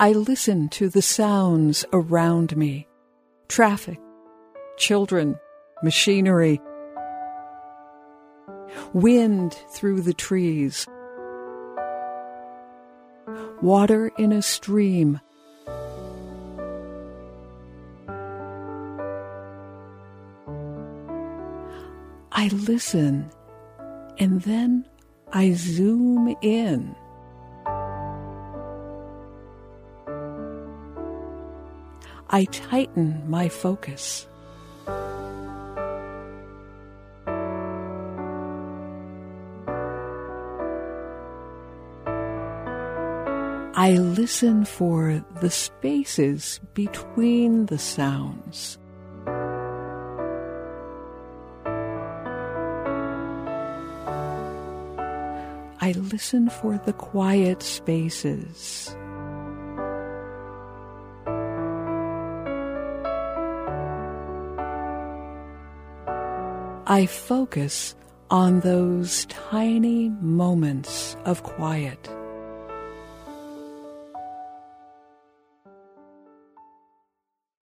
I listen to the sounds around me traffic, children, machinery, wind through the trees, water in a stream. I listen and then I zoom in. I tighten my focus. I listen for the spaces between the sounds. I listen for the quiet spaces. I focus on those tiny moments of quiet.